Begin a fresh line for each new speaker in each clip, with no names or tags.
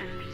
emotions.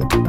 thank you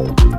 Thank you.